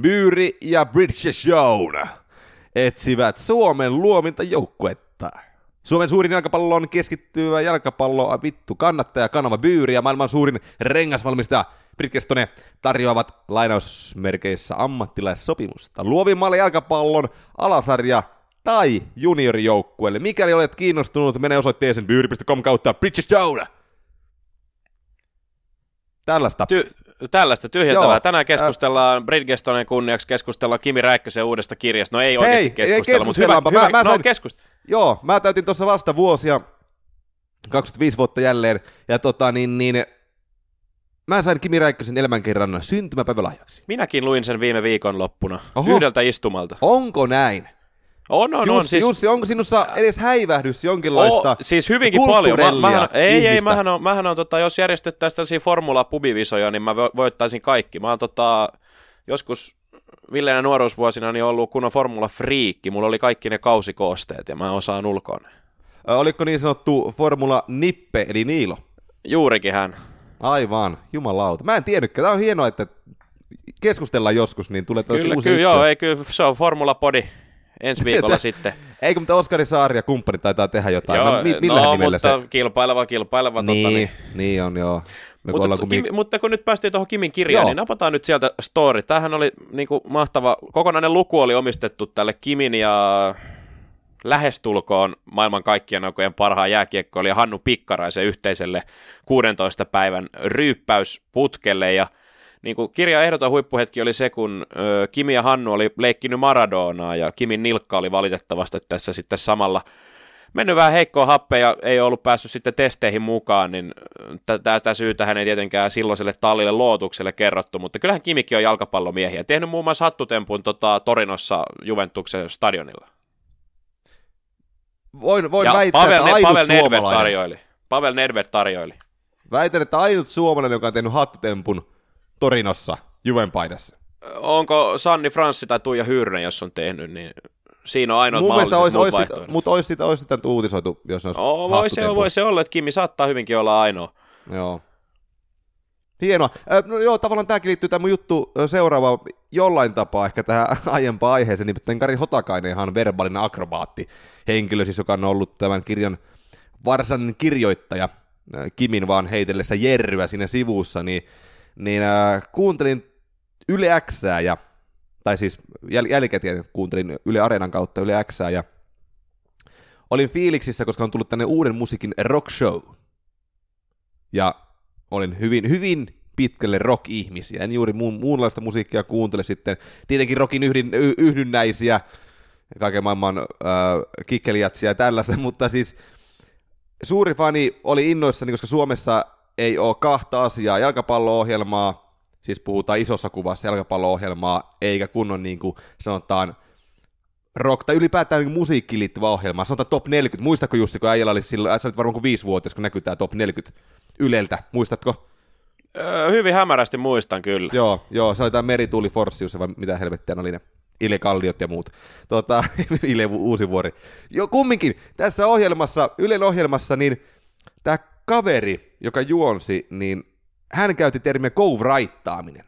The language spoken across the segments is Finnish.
Byyri ja British Shown etsivät Suomen luominta joukkuetta. Suomen suurin jalkapallon keskittyvä jalkapallo vittu kannattaja kanava Byyri ja maailman suurin rengasvalmistaja Bridgestone tarjoavat lainausmerkeissä ammattilaissopimusta luovimmalle jalkapallon alasarja tai juniorijoukkueelle. Mikäli olet kiinnostunut, mene osoitteeseen byyri.com kautta Shown. Tällaista. Ty- tällaista tyhjentävää. Joo, Tänään keskustellaan äh, Bridgestonen kunniaksi, keskustellaan Kimi Räikkösen uudesta kirjasta. No ei oikeasti Hei, keskustella, mutta hyvä, hyvä, mä, mä no, sain, keskust... Joo, mä täytin tuossa vasta vuosia, 25 vuotta jälleen, ja tota niin, niin Mä sain Kimi Räikkösen elämänkerran syntymäpäivälahjaksi. Minäkin luin sen viime viikon loppuna, Oho. yhdeltä istumalta. Onko näin? On, on, Jussi, on. Siis... Jussi, onko sinussa edes häivähdys jonkinlaista o, Siis hyvinkin paljon. Mä, mähän, ei, ihmistä. ei, mähän on, mähän on tota, jos järjestettäisiin tällaisia formula-pubivisoja, niin mä voittaisin kaikki. Mä oon tota, joskus villeinä nuoruusvuosina niin ollut kunnon formula-friikki. Mulla oli kaikki ne kausikoosteet ja mä osaan ulkoon. Oliko niin sanottu formula nippe, eli Niilo? Juurikin hän. Aivan, jumalauta. Mä en tiennytkään. Tämä on hienoa, että keskustellaan joskus, niin tulee kyllä, uusi kyllä, joo, ei, kyllä, se on Formula Podi ensi viikolla sitten. Eikö, mutta Oskari Saari ja kumppani taitaa tehdä jotain. Joo, Mä, mi- no, mutta se? kilpaileva, kilpaileva. Niin, tota, niin. niin on, joo. Me mutta, kun Kim, mutta kun nyt päästiin tuohon Kimin kirjaan, Joo. niin napataan nyt sieltä story. Tämähän oli niin kuin, mahtava, kokonainen luku oli omistettu tälle Kimin ja lähestulkoon maailman kaikkien aikojen parhaan jääkiekkoilijan Hannu Pikkaraisen yhteiselle 16 päivän ryyppäysputkelle ja niin kuin kirjan ehdoton huippuhetki oli se, kun ö, Kimi ja Hannu oli leikkinyt Maradonaa ja Kimin nilkka oli valitettavasti tässä sitten samalla mennyt vähän heikkoa happea ja ei ollut päässyt sitten testeihin mukaan, niin tätä syytä hän ei tietenkään silloiselle tallille lootukselle kerrottu, mutta kyllähän Kimikin on jalkapallomiehiä. Tehnyt muun muassa hattutempun tota, Torinossa Juventuksen stadionilla. Voin, voin ja väittää, Pavel, että Pavel Nedved tarjoili. Pavel Nedved tarjoili. Väitän, että ainut suomalainen, joka on tehnyt hattutempun Torinossa Juven paidassa. Onko Sanni Franssi tai Tuija Hyrne, jos on tehnyt, niin siinä on ainoa mahdollisuus olisi, olisi, sitä, Mutta olisi sitä, olisi sitä uutisoitu, jos olisi oh, voi, se, voi se olla, että Kimi saattaa hyvinkin olla ainoa. Joo. Hienoa. No joo, tavallaan tämäkin liittyy tämä mun juttu seuraava jollain tapaa ehkä tähän aiempaan aiheeseen, nimittäin Kari Hotakainen ihan verbaalinen akrobaatti henkilö, siis joka on ollut tämän kirjan varsinainen kirjoittaja Kimin vaan heitellessä jerryä siinä sivussa, niin, niin äh, kuuntelin Yle Xää ja tai siis jäl- jälkikäteen kuuntelin Yle Areenan kautta Yle Xää ja olin fiiliksissä, koska on tullut tänne uuden musiikin rock show. Ja olin hyvin, hyvin pitkälle rock-ihmisiä. En juuri muun, muunlaista musiikkia kuuntele sitten. Tietenkin rockin yhdyn, y- yhdynnäisiä, kaiken maailman äh, kikkeliatsia ja tällaista, mutta siis suuri fani oli innoissani, koska Suomessa ei ole kahta asiaa, jalkapallo-ohjelmaa, siis puhutaan isossa kuvassa jalkapallo-ohjelmaa, eikä kunnon niin kuin sanotaan rock, tai ylipäätään niin musiikkiin liittyvä ohjelma, sanotaan top 40, muistatko Jussi, kun äijällä oli silloin, sä olit varmaan kuin viisi vuotta, kun näkyy tämä top 40 Yleltä, muistatko? Öö, hyvin hämärästi muistan kyllä. Joo, joo, se oli tämä Merituuli Forssius, vai mitä helvettiä oli ne Ile Kalliot ja muut. Tota, Ile Uusivuori. Jo kumminkin, tässä ohjelmassa, Ylen ohjelmassa, niin tämä kaveri, joka juonsi, niin hän käytti termiä co-writtaaminen.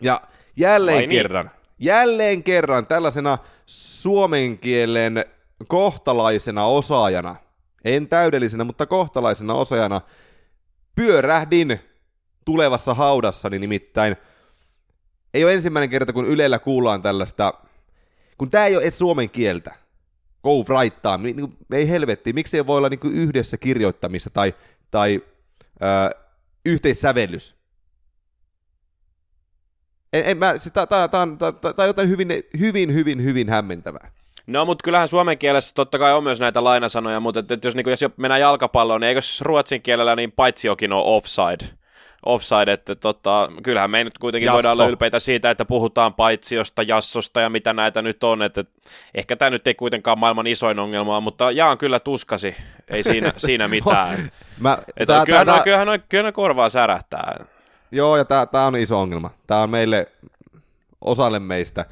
Ja jälleen Vai niin? kerran, niin? jälleen kerran tällaisena suomen kielen kohtalaisena osaajana, en täydellisenä, mutta kohtalaisena osaajana, pyörähdin tulevassa haudassani nimittäin. Ei ole ensimmäinen kerta, kun Ylellä kuullaan tällaista, kun tämä ei ole edes suomen kieltä. Go niin, niin, ei helvetti, miksi ei voi olla niin yhdessä kirjoittamista tai, tai ö, yhteissävellys. En, en mä, tämä on jotain hyvin, hyvin, hyvin, hyvin hämmentävää. No, mutta kyllähän suomen kielessä totta kai on myös näitä lainasanoja, mutta et, et jos, niin jos mennään jalkapalloon, niin eikö ruotsin kielellä niin paitsi jokin ole offside? offside, että tota, kyllähän me nyt kuitenkin Jasso. voidaan olla ylpeitä siitä, että puhutaan paitsiosta, jassosta ja mitä näitä nyt on, että ehkä tämä nyt ei kuitenkaan maailman isoin ongelma, mutta jaan kyllä tuskasi, ei siinä, siinä mitään. Mä, että tää, kyllähän, tää, kyllähän, noin, kyllähän korvaa särähtää. Joo, ja tämä on iso ongelma. Tämä on meille, osalle meistä,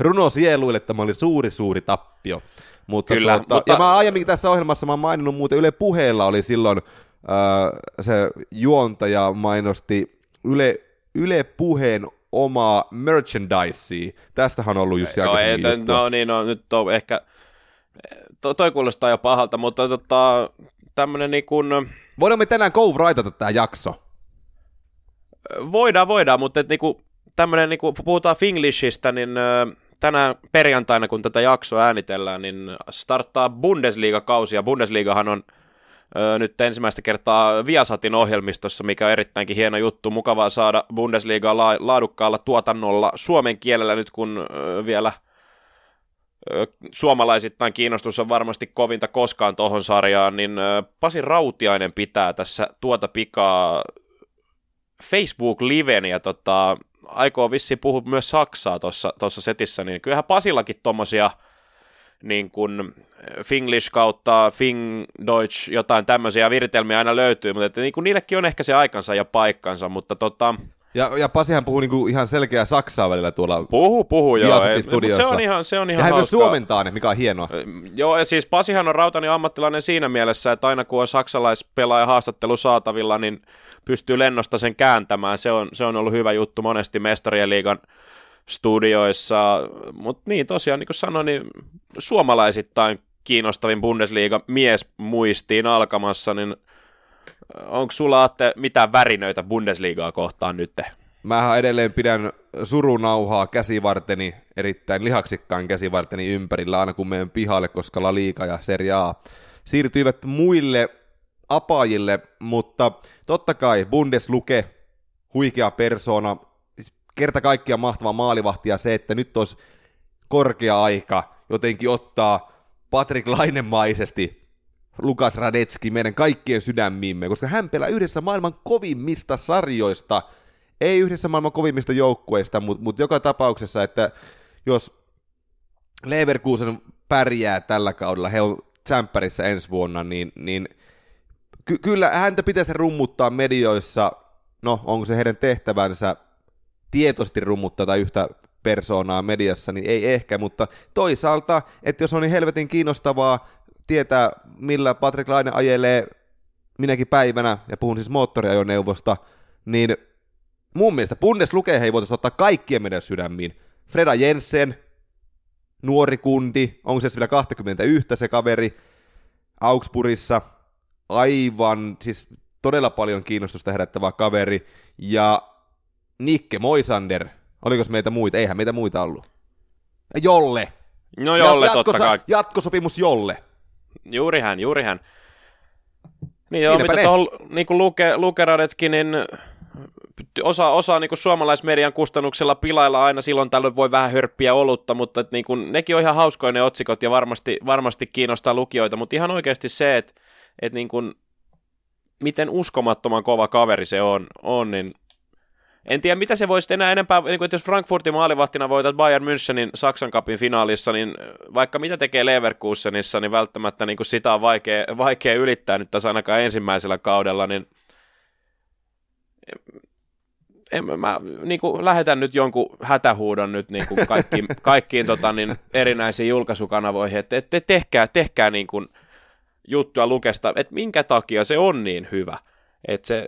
runo sieluille tämä oli suuri, suuri tappio. Mutta, Kyllä, tuota, mutta... Ja mä aiemmin tässä ohjelmassa mä oon maininnut muuten Yle puheella oli silloin äh, se juontaja mainosti Yle, Yle puheen omaa merchandisea. Tästähän on ollut Jussi no, ei, juttu. no niin, no, nyt on ehkä, to, toi kuulostaa jo pahalta, mutta tota, tämmönen niin kuin... Voidaan me tänään go raitata tämä jakso? Voidaan, voidaan, mutta et, niinku, tämmönen, niinku, puhutaan Finglishistä, niin tänään perjantaina, kun tätä jaksoa äänitellään, niin starttaa Bundesliga-kausi, ja Bundesligahan on ö, nyt ensimmäistä kertaa Viasatin ohjelmistossa, mikä on erittäinkin hieno juttu. Mukavaa saada Bundesligaa la- laadukkaalla tuotannolla suomen kielellä nyt, kun ö, vielä suomalaisittain kiinnostus on varmasti kovinta koskaan tuohon sarjaan, niin Pasi Rautiainen pitää tässä tuota pikaa Facebook-liven ja tota, aikoo vissi puhua myös Saksaa tuossa setissä, niin kyllähän Pasillakin tommosia niin kuin Finglish kautta Fing Deutsch, jotain tämmöisiä viritelmiä aina löytyy, mutta että niin kuin niillekin on ehkä se aikansa ja paikkansa, mutta tota... Ja, ja Pasihan puhuu niinku ihan selkeää saksaa välillä tuolla Puhu, puhu, joo. Ei, se on ihan, se on ihan ja hän myös suomentaa ne, mikä on hienoa. Joo, ja siis Pasihan on rautani ammattilainen siinä mielessä, että aina kun on saksalaispelaaja haastattelu saatavilla, niin pystyy lennosta sen kääntämään. Se on, se on ollut hyvä juttu monesti mestarien liigan studioissa, mutta niin tosiaan, niin kuin sanoin, niin suomalaisittain kiinnostavin Bundesliga mies muistiin alkamassa, niin onko sulla Atte mitään värinöitä Bundesligaa kohtaan nyt? Mä edelleen pidän surunauhaa käsivarteni, erittäin lihaksikkaan käsivarteni ympärillä aina kun menen pihalle, koska La Liga ja Serie A siirtyivät muille apajille, mutta totta kai Bundesluke, huikea persona, kerta kaikkiaan mahtava maalivahti ja se, että nyt olisi korkea aika jotenkin ottaa Patrick Lainemaisesti Lukas Radetski meidän kaikkien sydämiimme, koska hän pelaa yhdessä maailman kovimmista sarjoista, ei yhdessä maailman kovimmista joukkueista, mutta mut joka tapauksessa, että jos Leverkusen pärjää tällä kaudella, he on tsemppärissä ensi vuonna, niin, niin ky- kyllä häntä pitäisi rummuttaa medioissa, no onko se heidän tehtävänsä tietoisesti rummuttaa tai yhtä persoonaa mediassa, niin ei ehkä, mutta toisaalta, että jos on niin helvetin kiinnostavaa tietää, millä Patrick Laine ajelee minäkin päivänä, ja puhun siis moottoriajoneuvosta, niin mun mielestä Bundesluke ei voitaisiin ottaa kaikkien meidän sydämiin. Freda Jensen, nuori kundi, onko se vielä 21 se kaveri, Augsburgissa, aivan, siis todella paljon kiinnostusta herättävä kaveri, ja Nikke Moisander, oliko meitä muita? Eihän meitä muita ollut. Jolle. No Jolle ja, totta kai. Jatkosopimus Jolle. Juuri hän, juuri hän. Niin joo, mitä tuohon niin Luke, Luke niin osa, osa niin kuin suomalaismedian kustannuksella pilailla aina silloin tällöin voi vähän hörppiä olutta, mutta että, niin kuin, nekin on ihan hauskoja ne otsikot ja varmasti, varmasti kiinnostaa lukijoita, mutta ihan oikeasti se, että, että niin kuin, miten uskomattoman kova kaveri se on, on niin en tiedä, mitä se voisi enää enempää, niin kuin, että jos Frankfurtin maalivahtina voitat Bayern Münchenin Saksan Cupin finaalissa, niin vaikka mitä tekee Leverkusenissa, niin välttämättä niin kuin sitä on vaikea, vaikea ylittää nyt tässä ainakaan ensimmäisellä kaudella, niin en, mä niin kuin, lähetän nyt jonkun hätähuudon nyt niin kuin kaikkiin, kaikkiin tota, niin, erinäisiin julkaisukanavoihin, että et, et, tehkää, tehkää niin kuin, juttua Lukesta, että minkä takia se on niin hyvä. Että se,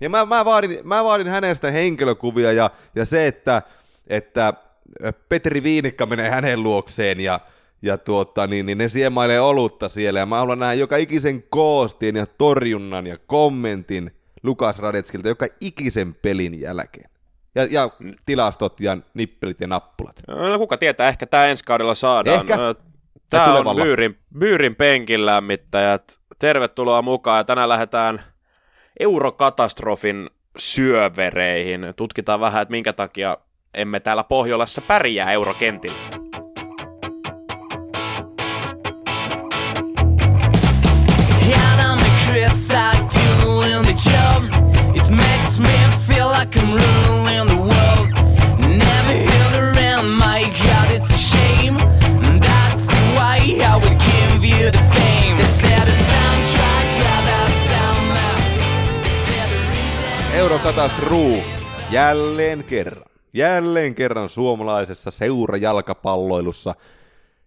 ja mä, mä, vaadin, mä vaadin hänestä henkilökuvia ja, ja se, että, että Petri Viinikka menee hänen luokseen ja, ja tuota, niin, niin ne siemailee olutta siellä. Ja mä haluan nähdä joka ikisen koostin ja torjunnan ja kommentin Lukas Radetskilta joka ikisen pelin jälkeen. Ja, ja tilastot ja nippelit ja nappulat. No kuka tietää, ehkä tämä ensi kaudella saadaan. Ehkä. Tämä on Byyrin, Byyrin penkin lämmittäjät. Tervetuloa mukaan ja tänään lähdetään – eurokatastrofin syövereihin. Tutkitaan vähän, että minkä takia emme täällä Pohjolassa pärjää eurokentillä. It makes me feel like I'm ruling the world. Eurokatastruu jälleen kerran. Jälleen kerran suomalaisessa seurajalkapalloilussa.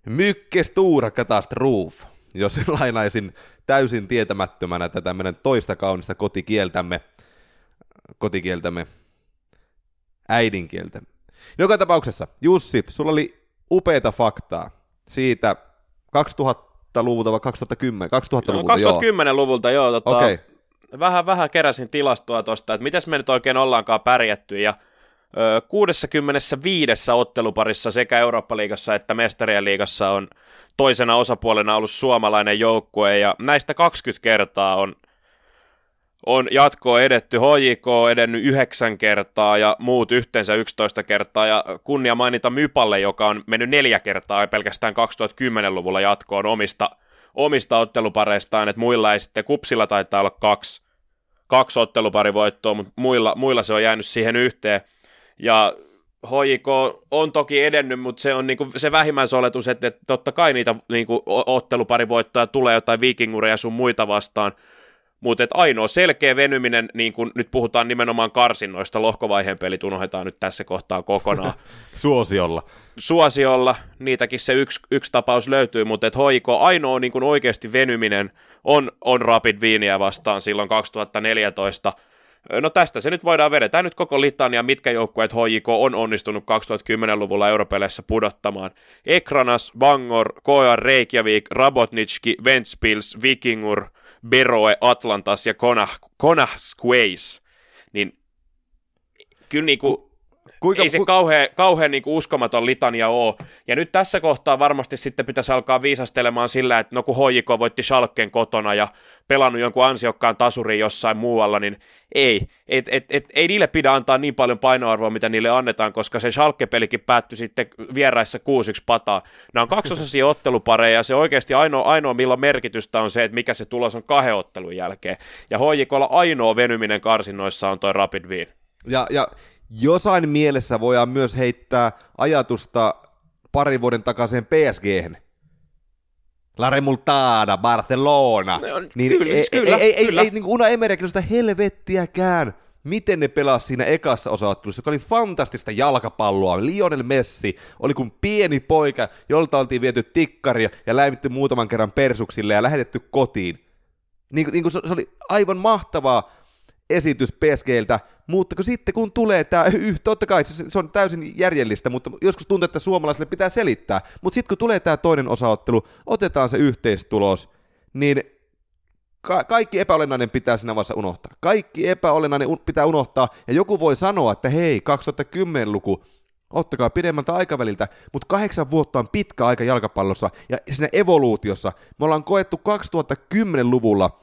Mykke Stura Katastroof, jos lainaisin täysin tietämättömänä tätä meidän toista kaunista kotikieltämme. kotikieltämme. äidinkieltä. Joka tapauksessa, Jussi, sulla oli upeita faktaa siitä 2000-luvulta vai 2010? 2000-luvulta, no, 2010-luvulta, joo. joo tota, okay. Vähän, vähän keräsin tilastoa tuosta, että miten me nyt oikein ollaankaan pärjätty, ja 65 otteluparissa sekä Eurooppa-liigassa että Mestarien liigassa on toisena osapuolena ollut suomalainen joukkue, ja näistä 20 kertaa on, on jatkoa edetty. HJK on edennyt 9 kertaa ja muut yhteensä 11 kertaa, ja kunnia mainita Mypalle, joka on mennyt neljä kertaa ja pelkästään 2010-luvulla jatkoon omista, omista ottelupareistaan, että muilla ei sitten, Kupsilla taitaa olla kaksi, kaksi otteluparivoittoa, mutta muilla, muilla se on jäänyt siihen yhteen. Ja HJK on toki edennyt, mutta se on niinku se vähimmäisoletus, että, että totta kai niitä niinku otteluparivoittoja tulee jotain vikingureja sun muita vastaan, mutta ainoa selkeä venyminen, niin kun nyt puhutaan nimenomaan karsinnoista, lohkovaiheen pelit unohdetaan nyt tässä kohtaa kokonaan. Suosiolla. Suosiolla, niitäkin se yksi, yksi tapaus löytyy, mutta että HIK ainoa niin kun oikeasti venyminen on, on Rapid Viiniä vastaan silloin 2014, No tästä se nyt voidaan vedetä nyt koko litania, mitkä joukkueet HJK on onnistunut 2010-luvulla europeleissä pudottamaan. Ekranas, Bangor, KR Reykjavik, Rabotnitski, Ventspils, Vikingur, Beroe, Atlantas ja Konah, Konah Squays. Niin kyllä niinku, Kuinka, ei se ku... kauhean, kauhean niin uskomaton litania ole. Ja nyt tässä kohtaa varmasti sitten pitäisi alkaa viisastelemaan sillä, että no kun HJK voitti Schalken kotona ja pelannut jonkun ansiokkaan tasurin jossain muualla, niin ei. Et, et, et, ei niille pidä antaa niin paljon painoarvoa, mitä niille annetaan, koska se Schalke-pelikin päättyi sitten vieraissa 6-1 pataa. Nämä on kaksosasia ottelupareja ja se oikeasti ainoa, ainoa milloin merkitystä on se, että mikä se tulos on kahden ottelun jälkeen. Ja HJKlla ainoa venyminen karsinnoissa on toi Rapid Wien. Ja, ja Josain mielessä voidaan myös heittää ajatusta parin vuoden takaisin psg La Remultada, Barcelona. No, niin kyllä, ei, kyllä, ei, kyllä. ei, ei, niin Una Emery sitä helvettiäkään, miten ne pelasi siinä ekassa osaottelussa, joka oli fantastista jalkapalloa. Lionel Messi oli kuin pieni poika, jolta oltiin viety tikkaria ja läimitty muutaman kerran persuksille ja lähetetty kotiin. Niin, niin kuin se, se oli aivan mahtavaa esitys PSGltä, mutta kun sitten kun tulee tämä, totta kai se, se on täysin järjellistä, mutta joskus tuntuu, että suomalaisille pitää selittää, mutta sitten kun tulee tämä toinen osaottelu, otetaan se yhteistulos, niin ka- kaikki epäolennainen pitää siinä vaiheessa unohtaa. Kaikki epäolennainen un- pitää unohtaa, ja joku voi sanoa, että hei, 2010-luku, ottakaa pidemmältä aikaväliltä, mutta kahdeksan vuotta on pitkä aika jalkapallossa ja siinä evoluutiossa. Me ollaan koettu 2010-luvulla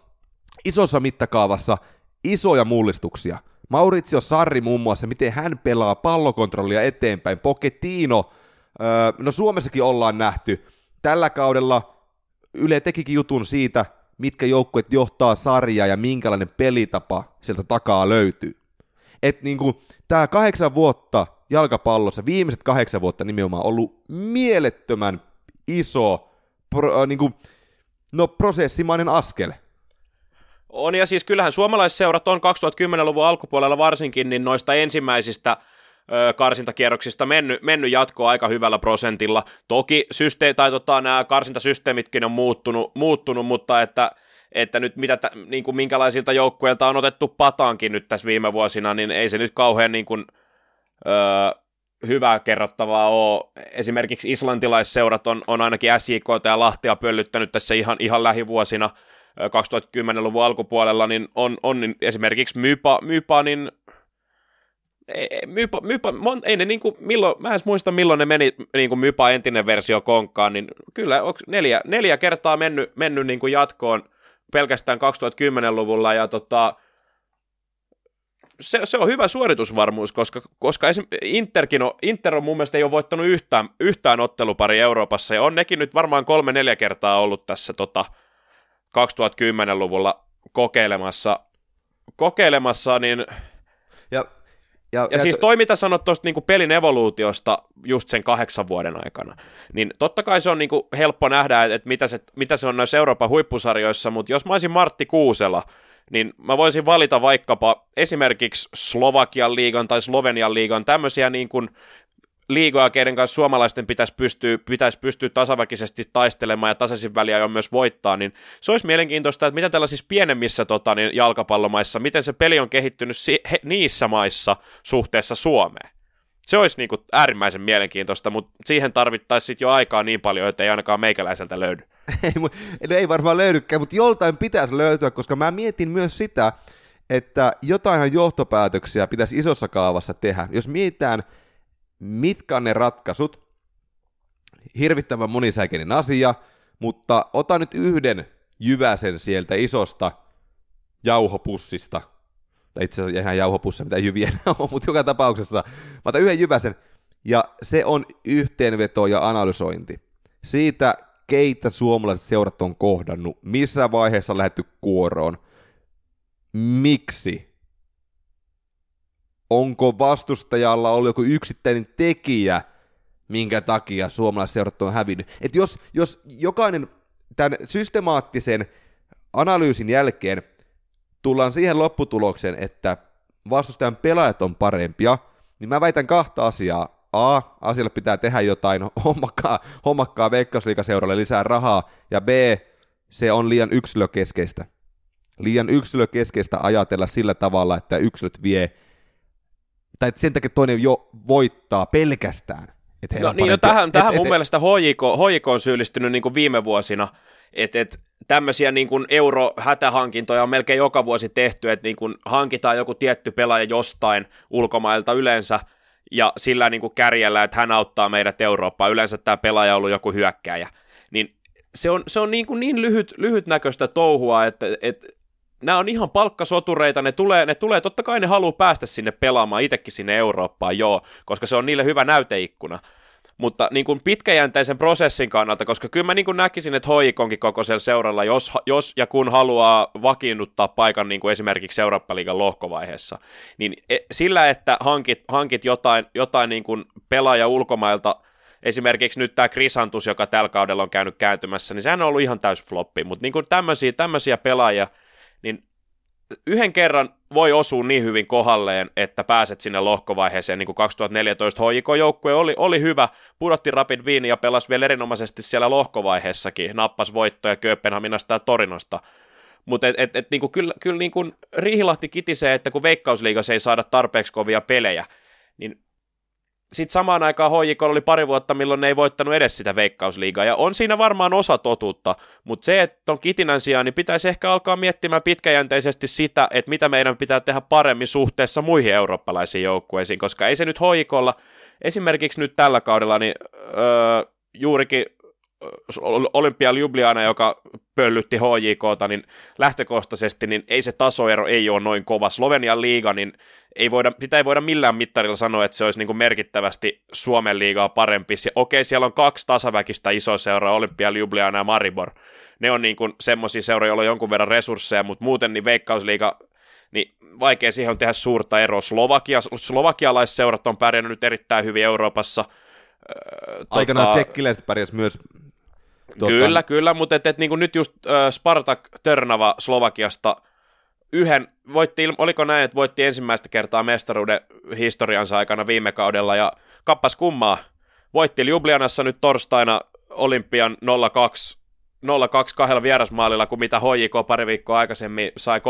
isossa mittakaavassa isoja mullistuksia. Maurizio Sarri muun muassa, miten hän pelaa pallokontrollia eteenpäin. Pochettino, öö, no Suomessakin ollaan nähty. Tällä kaudella Yle tekikin jutun siitä, mitkä joukkueet johtaa sarjaa ja minkälainen pelitapa sieltä takaa löytyy. Et niinku, tämä kahdeksan vuotta jalkapallossa, viimeiset kahdeksan vuotta nimenomaan, ollut mielettömän iso pro, niinku, no, prosessimainen askel on, ja siis kyllähän suomalaisseurat on 2010-luvun alkupuolella varsinkin, niin noista ensimmäisistä karsintakierroksista mennyt, mennyt jatkoa aika hyvällä prosentilla. Toki systeemi, tai tota, nämä karsintasysteemitkin on muuttunut, muuttunut mutta että, että nyt mitä, niin kuin minkälaisilta joukkueilta on otettu pataankin nyt tässä viime vuosina, niin ei se nyt kauhean niin kuin, ö, hyvää kerrottavaa ole. Esimerkiksi islantilaisseurat on, on ainakin SJK ja Lahtia pöllyttänyt tässä ihan, ihan lähivuosina – 2010-luvun alkupuolella, niin on, on niin esimerkiksi Mypa, Mypa niin Mypa, Mypa, mon, ei ne niinku, milloin, mä en muista milloin ne meni niinku Mypa entinen versio konkkaan, niin kyllä neljä, neljä kertaa mennyt, mennyt niinku jatkoon pelkästään 2010-luvulla ja tota, se, se, on hyvä suoritusvarmuus, koska, koska. Interkin on, Inter on mun mielestä ei ole voittanut yhtään, yhtään ottelupari Euroopassa, ja on nekin nyt varmaan kolme-neljä kertaa ollut tässä tota, 2010-luvulla kokeilemassa, kokeilemassa niin... Ja, ja, ja, ja siis toi, mitä sanot tuosta niin pelin evoluutiosta just sen kahdeksan vuoden aikana, niin totta kai se on niin kuin helppo nähdä, että, mitä, se, mitä se on näissä Euroopan huippusarjoissa, mutta jos mä olisin Martti Kuusela, niin mä voisin valita vaikkapa esimerkiksi Slovakian liigan tai Slovenian liigan tämmöisiä niin kuin liigoja, keiden kanssa suomalaisten pitäisi pystyä, pitäisi pystyä tasaväkisesti taistelemaan ja tasaisin väliä on myös voittaa, niin se olisi mielenkiintoista, että miten tällaisissa pienemmissä tota, niin jalkapallomaissa, miten se peli on kehittynyt si- he, niissä maissa suhteessa Suomeen. Se olisi niin kuin äärimmäisen mielenkiintoista, mutta siihen tarvittaisiin jo aikaa niin paljon, että ei ainakaan meikäläiseltä löydy. ei, no ei varmaan löydykään, mutta joltain pitäisi löytyä, koska mä mietin myös sitä, että jotain johtopäätöksiä pitäisi isossa kaavassa tehdä. Jos mietitään, mitkä on ne ratkaisut, hirvittävän monisäikeinen asia, mutta ota nyt yhden jyväsen sieltä isosta jauhopussista, tai itse asiassa ihan jauhopussia, mitä jyviä on, mutta joka tapauksessa, mä otan yhden jyväsen, ja se on yhteenveto ja analysointi. Siitä, keitä suomalaiset seurat on kohdannut, missä vaiheessa on lähetty kuoroon, miksi, onko vastustajalla ollut joku yksittäinen tekijä, minkä takia suomalaiset seurat on hävinnyt. Et jos, jos jokainen tämän systemaattisen analyysin jälkeen tullaan siihen lopputulokseen, että vastustajan pelaajat on parempia, niin mä väitän kahta asiaa. A, asialle pitää tehdä jotain, hommakkaa, hommakkaa Veikkausliikaseuralle lisää rahaa, ja B, se on liian yksilökeskeistä. Liian yksilökeskeistä ajatella sillä tavalla, että yksilöt vie, tai sen takia toinen jo voittaa pelkästään. Että no, niin, no, tähän, et, tähän et, mun et, mielestä HJK, HJK on syyllistynyt niin kuin viime vuosina, että et, tämmöisiä niin kuin eurohätähankintoja on melkein joka vuosi tehty, että niin kuin hankitaan joku tietty pelaaja jostain ulkomailta yleensä, ja sillä niin kuin kärjellä, että hän auttaa meidät Eurooppaan. Yleensä tämä pelaaja on ollut joku hyökkääjä. Niin se on, se on niin, kuin niin lyhyt, lyhytnäköistä touhua, että, että nämä on ihan palkkasotureita, ne tulee, ne tulee, totta kai ne haluaa päästä sinne pelaamaan itsekin sinne Eurooppaan, joo, koska se on niille hyvä näyteikkuna. Mutta niin kuin pitkäjänteisen prosessin kannalta, koska kyllä mä niin kuin näkisin, että hoikonkin kokoisella seuralla, jos, jos ja kun haluaa vakiinnuttaa paikan niin kuin esimerkiksi Eurooppa-liigan lohkovaiheessa, niin e, sillä, että hankit, hankit jotain, jotain niin kuin pelaaja ulkomailta, esimerkiksi nyt tämä Krisantus, joka tällä kaudella on käynyt kääntymässä, niin sehän on ollut ihan täys floppi, mutta niin kuin tämmöisiä, tämmöisiä pelaajia, niin yhden kerran voi osua niin hyvin kohalleen, että pääset sinne lohkovaiheeseen, niin kuin 2014 HJK-joukkue oli, oli hyvä, pudotti Rapid Wien ja pelasi vielä erinomaisesti siellä lohkovaiheessakin, nappas voittoja Kööpenhaminasta ja Torinosta, mutta et, et, et, niinku, kyllä, kyllä niinku Riihilahti kitisee, että kun Veikkausliigassa ei saada tarpeeksi kovia pelejä, niin sitten samaan aikaan HJK oli pari vuotta, milloin ne ei voittanut edes sitä veikkausliigaa, ja on siinä varmaan osa totuutta, mutta se, että on Kitinän sijaan, niin pitäisi ehkä alkaa miettimään pitkäjänteisesti sitä, että mitä meidän pitää tehdä paremmin suhteessa muihin eurooppalaisiin joukkueisiin, koska ei se nyt HJKlla, esimerkiksi nyt tällä kaudella, niin öö, juurikin Olympia Ljubljana, joka pöllytti HJKta, niin lähtökohtaisesti niin ei se tasoero ei ole noin kova. Slovenian liiga, niin ei voida, sitä ei voida millään mittarilla sanoa, että se olisi niin kuin merkittävästi Suomen liigaa parempi. Ja, okei, siellä on kaksi tasaväkistä isoa seuraa, Olympia Ljubljana ja Maribor. Ne on niin semmoisia seuroja, joilla on jonkun verran resursseja, mutta muuten niin Veikkausliiga niin vaikea siihen on tehdä suurta eroa. Slovakia, slovakialaisseurat on pärjännyt nyt erittäin hyvin Euroopassa. Öö, Aikanaan tota, tsekkiläiset pärjäs myös Tuota... Kyllä, kyllä, mutta et, et, niin nyt just äh, Spartak Törnava Slovakiasta yhden, voitti, oliko näin, että voitti ensimmäistä kertaa mestaruuden historiansa aikana viime kaudella, ja kappas kummaa, voitti Ljubljanassa nyt torstaina Olympian 02 0-2 kahdella vierasmaalilla, kuin mitä HJK pari viikkoa aikaisemmin sai 3-0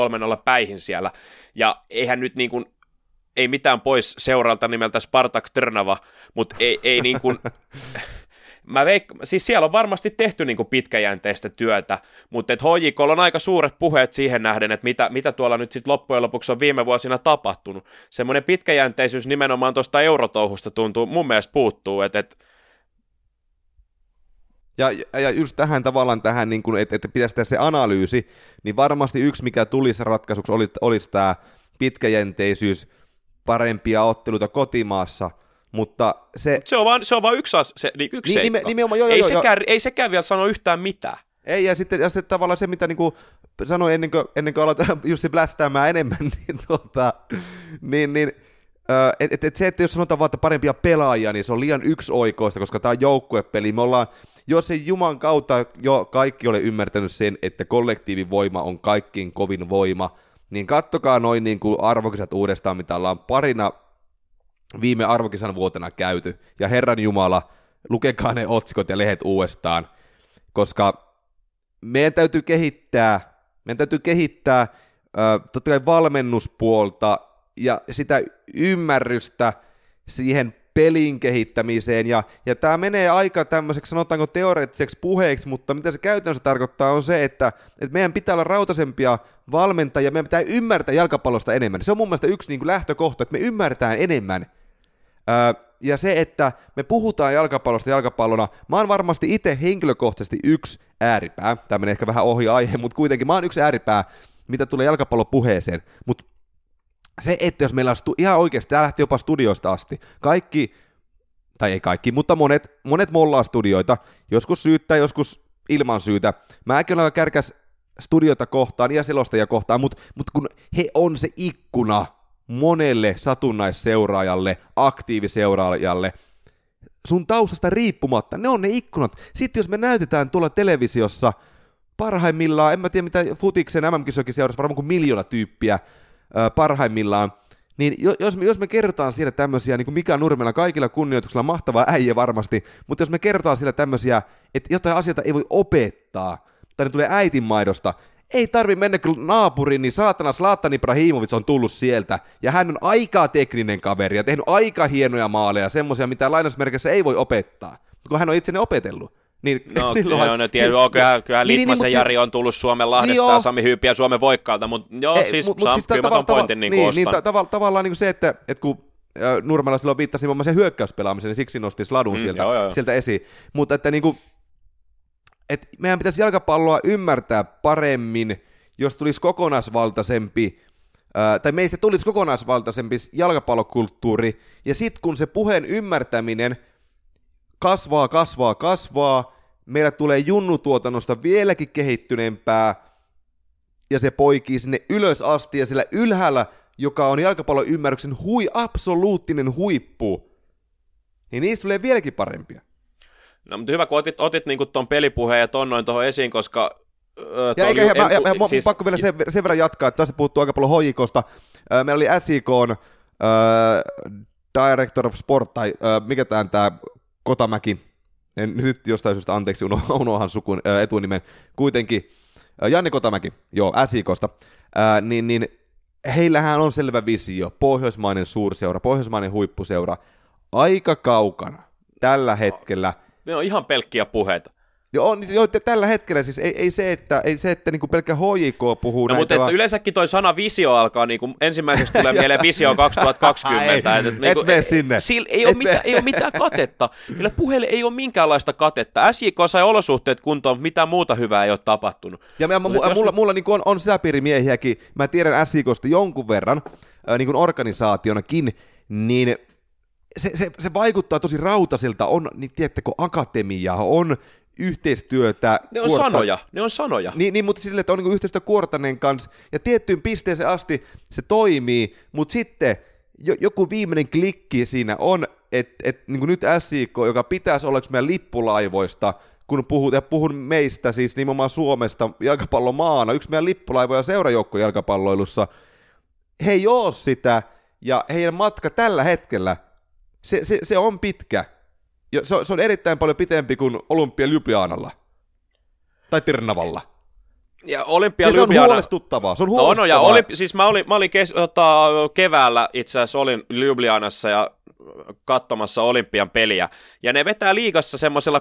päihin siellä. Ja eihän nyt niin kuin, ei mitään pois seuralta nimeltä Spartak Trnava, mutta ei, ei niin kuin, mä veik- siis siellä on varmasti tehty niin kuin pitkäjänteistä työtä, mutta että HJK on aika suuret puheet siihen nähden, että mitä, mitä tuolla nyt sitten loppujen lopuksi on viime vuosina tapahtunut. Semmoinen pitkäjänteisyys nimenomaan tuosta eurotouhusta tuntuu, mun mielestä puuttuu, että, että ja, ja just tähän tavallaan tähän, niin kuin, että, että pitäisi tehdä se analyysi, niin varmasti yksi, mikä tulisi ratkaisuksi, olisi, olisi tämä pitkäjänteisyys, parempia otteluita kotimaassa – mutta se... Se on vaan, se on vaan yksi, as, se, niin yksi niin, nime, nimenomaan, joo, ei, joo, sekään, joo. ei sekään vielä sano yhtään mitään. Ei, ja sitten, ja sitten tavallaan se, mitä niinku sanoin ennen kuin, ennen kuin aloitan just blästäämään enemmän, niin, tota, niin, niin et, et, et se, että jos sanotaan vaan, että parempia pelaajia, niin se on liian yksioikoista, koska tämä on joukkuepeli. Me ollaan, jos ei Juman kautta jo kaikki ole ymmärtänyt sen, että kollektiivivoima on kaikkiin kovin voima, niin kattokaa noin niin kuin arvokisat uudestaan, mitä ollaan parina viime arvokisan vuotena käyty. Ja Herran Jumala, lukekaa ne otsikot ja lehdet uudestaan, koska meidän täytyy kehittää, meidän täytyy kehittää totta kai valmennuspuolta ja sitä ymmärrystä siihen pelin kehittämiseen, ja, ja tämä menee aika tämmöiseksi, sanotaanko teoreettiseksi puheeksi, mutta mitä se käytännössä tarkoittaa on se, että, että meidän pitää olla rautaisempia valmentajia, meidän pitää ymmärtää jalkapallosta enemmän. Se on mun mielestä yksi niin kuin lähtökohta, että me ymmärretään enemmän. Öö, ja se, että me puhutaan jalkapallosta jalkapallona, mä oon varmasti itse henkilökohtaisesti yksi ääripää, tämä menee ehkä vähän ohi aihe, mutta kuitenkin mä oon yksi ääripää, mitä tulee jalkapallopuheeseen, mutta se, että jos meillä on stu- ihan oikeasti, tämä lähti jopa studioista asti, kaikki, tai ei kaikki, mutta monet, monet mollaa studioita, joskus syyttää, joskus ilman syytä. Mäkin olen kärkäs studiota kohtaan ja selostajia kohtaan, mutta mut kun he on se ikkuna monelle satunnaisseuraajalle, aktiiviseuraajalle, sun taustasta riippumatta, ne on ne ikkunat. Sitten jos me näytetään tuolla televisiossa parhaimmillaan, en mä tiedä mitä futiksen MM-kisokin seurasi, varmaan kuin miljoona tyyppiä, parhaimmillaan, niin jos me, jos me kerrotaan siellä tämmöisiä, niin kuin Mika Nurmella kaikilla kunnioituksella, mahtava äijä varmasti, mutta jos me kerrotaan siellä tämmöisiä, että jotain asioita ei voi opettaa, tai ne tulee äitinmaidosta, ei tarvi mennä kyllä naapuriin, niin saatana Zlatan Ibrahimovic on tullut sieltä, ja hän on aika tekninen kaveri, ja tehnyt aika hienoja maaleja, semmoisia, mitä lainausmerkissä ei voi opettaa, kun hän on itse ne opetellut. Niin, no, silloin, joo, no, tiedä, si- kyllähän, kyllähän niin, Litmasen niin, Jari on tullut Suomen Lahdesta niin, ja Sami Hyypiä Suomen Voikkaalta, mutta joo, ei, siis, mut, saa, siis kyllä tav- pointin niin, niin, niin tav- tavallaan niin se, että, että kun äh, Nurmella silloin viittasi muun muassa hyökkäyspelaamiseen, niin siksi nosti Sladun mm, sieltä, joo, joo. sieltä esiin. Mutta että niin kuin, että meidän pitäisi jalkapalloa ymmärtää paremmin, jos tulisi kokonaisvaltaisempi, äh, tai meistä tulisi kokonaisvaltaisempi jalkapallokulttuuri, ja sitten kun se puheen ymmärtäminen kasvaa, kasvaa, kasvaa, meillä tulee junnutuotannosta vieläkin kehittyneempää, ja se poikii sinne ylös asti, ja sillä ylhäällä, joka on jalkapallon ymmärryksen hui, absoluuttinen huippu, niin niistä tulee vieläkin parempia. No, mutta hyvä, kun otit, otit niin tuon pelipuheen ja ton noin tuohon esiin, koska... Öö, ja eikä, ju- ja, ja, ja, siis, pakko vielä sen, sen verran jatkaa, että tässä puhuttu aika paljon hoikosta. Öö, meillä oli SIK öö, Director of Sport, tai öö, mikä tämä Kotamäki, en nyt jostain syystä anteeksi unohan sukun ää, etunimen, kuitenkin Janne Kotamäki, joo, SIKosta, ää, niin, niin heillähän on selvä visio, pohjoismainen suurseura, pohjoismainen huippuseura, aika kaukana tällä hetkellä. Ne on ihan pelkkiä puheita. Joo, on, joo, tällä hetkellä siis ei, ei se, että, ei se, että niinku pelkkä HJK puhuu no, mutta että yleensäkin toi sana visio alkaa, niinku, ensimmäiseksi tulee mieleen visio 2020. ei, että, et, niinku, et mene sinne. Sillä ei, ole mitään, ei ole mitään katetta. Kyllä puheelle ei ole minkäänlaista katetta. SJK sai olosuhteet kuntoon, mitä muuta hyvää ei ole tapahtunut. Ja mä, mulla, mulla, mulla niinku on, on sisäpiirimiehiäkin, mä tiedän SJKsta jonkun verran, äh, niin organisaationakin, niin se, se, se vaikuttaa tosi rautasilta, on, niin tiedättekö, akatemia, on yhteistyötä. Ne on kuorta... sanoja, ne on sanoja. Niin, niin mutta sille, että on niin yhteistyötä Kuortanen kanssa, ja tiettyyn pisteeseen asti se toimii, mutta sitten jo, joku viimeinen klikki siinä on, että et, niin nyt SIK, joka pitäisi olla meidän lippulaivoista, kun puhut, ja puhun meistä, siis nimenomaan Suomesta jalkapallomaana, yksi meidän lippulaivoja seurajoukko jalkapalloilussa, he ei ole sitä, ja heidän matka tällä hetkellä, se, se, se on pitkä, se, on, se on erittäin paljon pitempi kuin Olympia Ljubljanalla. Tai Tirnavalla. Ja Olympia ja se on huolestuttavaa, se on huolestuttavaa. No, no ja oli, siis mä olin, mä olin kes, ota, keväällä itse asiassa olin Ljubljanassa ja katsomassa Olympian peliä, ja ne vetää liigassa semmoisella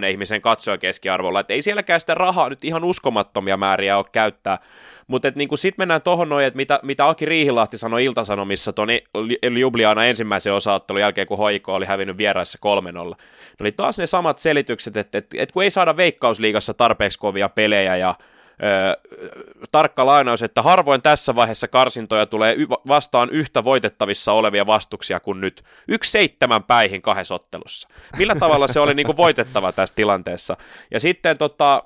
800-1000 ihmisen katsojakeskiarvolla, että ei sielläkään sitä rahaa nyt ihan uskomattomia määriä ole käyttää, mutta niin sitten mennään tuohon noin, että mitä, mitä Aki Riihilahti sanoi Iltasanomissa tuon Ljubliana ensimmäisen osaottelun jälkeen, kun Hoiko oli hävinnyt vieraissa 3-0. Ne oli taas ne samat selitykset, että, että, että kun ei saada veikkausliigassa tarpeeksi kovia pelejä ja Öö, tarkka lainaus, että harvoin tässä vaiheessa karsintoja tulee y- vastaan yhtä voitettavissa olevia vastuksia kuin nyt. Yksi seitsemän päihin kahdessa ottelussa. Millä tavalla se oli niin kuin voitettava tässä tilanteessa? Ja sitten tota,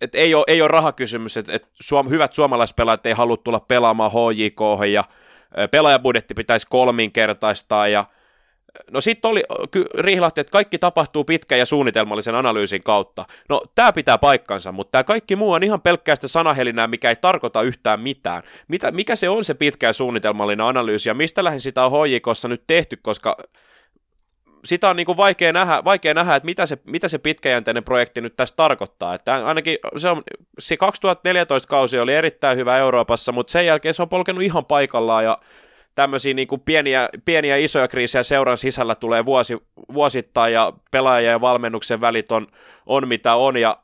et ei, ole, ei ole rahakysymys, että et suom, hyvät suomalaispelaajat ei halua tulla pelaamaan HJK ja pelaajabudjetti pitäisi kolminkertaistaa ja No sitten oli Rihlahti, että kaikki tapahtuu pitkän ja suunnitelmallisen analyysin kautta. No tämä pitää paikkansa, mutta tämä kaikki muu on ihan pelkkäästä sanahelinää, mikä ei tarkoita yhtään mitään. Mitä, mikä se on se pitkä ja suunnitelmallinen analyysi ja mistä lähden sitä on HJKssa nyt tehty, koska sitä on niin kuin vaikea, nähdä, vaikea nähdä, että mitä se, mitä se pitkäjänteinen projekti nyt tässä tarkoittaa. Että ainakin se, on, se 2014 kausi oli erittäin hyvä Euroopassa, mutta sen jälkeen se on polkenut ihan paikallaan ja tämmöisiä niin kuin pieniä, pieniä isoja kriisejä seuran sisällä tulee vuosi, vuosittain ja pelaaja ja valmennuksen välit on, on mitä on ja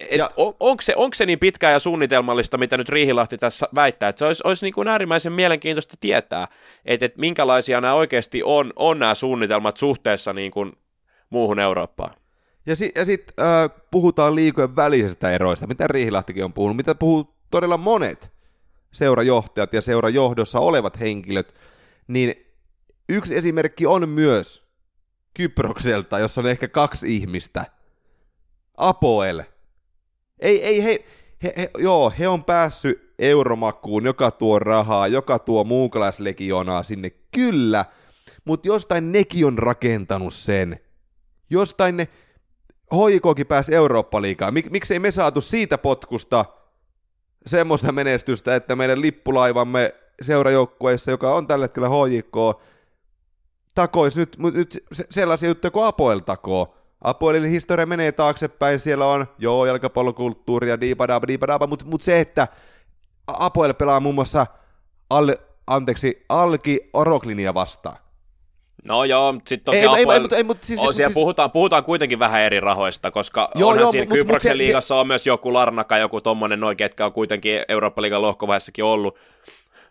et ja, on, onko, se, onko se niin pitkää ja suunnitelmallista, mitä nyt Riihilahti tässä väittää, että se olisi, olisi niin kuin äärimmäisen mielenkiintoista tietää, että, että minkälaisia nämä oikeasti on, on nämä suunnitelmat suhteessa niin kuin muuhun Eurooppaan. Ja sitten sit, äh, puhutaan liikojen välisestä eroista, mitä Riihilahtikin on puhunut, mitä puhuu todella monet seurajohtajat ja seurajohdossa olevat henkilöt, niin yksi esimerkki on myös Kyprokselta, jossa on ehkä kaksi ihmistä. Apoel – ei, ei, he, he, he, joo, he on päässyt euromakuun, joka tuo rahaa, joka tuo muukalaislegionaa sinne, kyllä, mutta jostain nekin on rakentanut sen. Jostain ne hoikokin pääsi Eurooppa-liigaan. Mik, miksei me saatu siitä potkusta semmoista menestystä, että meidän lippulaivamme seurajoukkueessa, joka on tällä hetkellä HJK, takois nyt, nyt sellaisia juttuja kuin Apoel takoo. Apoelin historia menee taaksepäin, siellä on, joo, jalkapallokulttuuria, diibadaba, diibadaba, mutta mut se, että Apoel pelaa muun muassa al, anteeksi, Alki Oroklinia vastaan. No joo, sitten toki ei, Apoel, ei, ei, ei, mutta siis, on, siellä siis, puhutaan, puhutaan kuitenkin vähän eri rahoista, koska joo, onhan joo, siinä mut, Kyproksen mut, liigassa se, on myös joku Larnaka, joku tommonen noin, ketkä on kuitenkin Eurooppa-liigan lohkovaiheessakin ollut,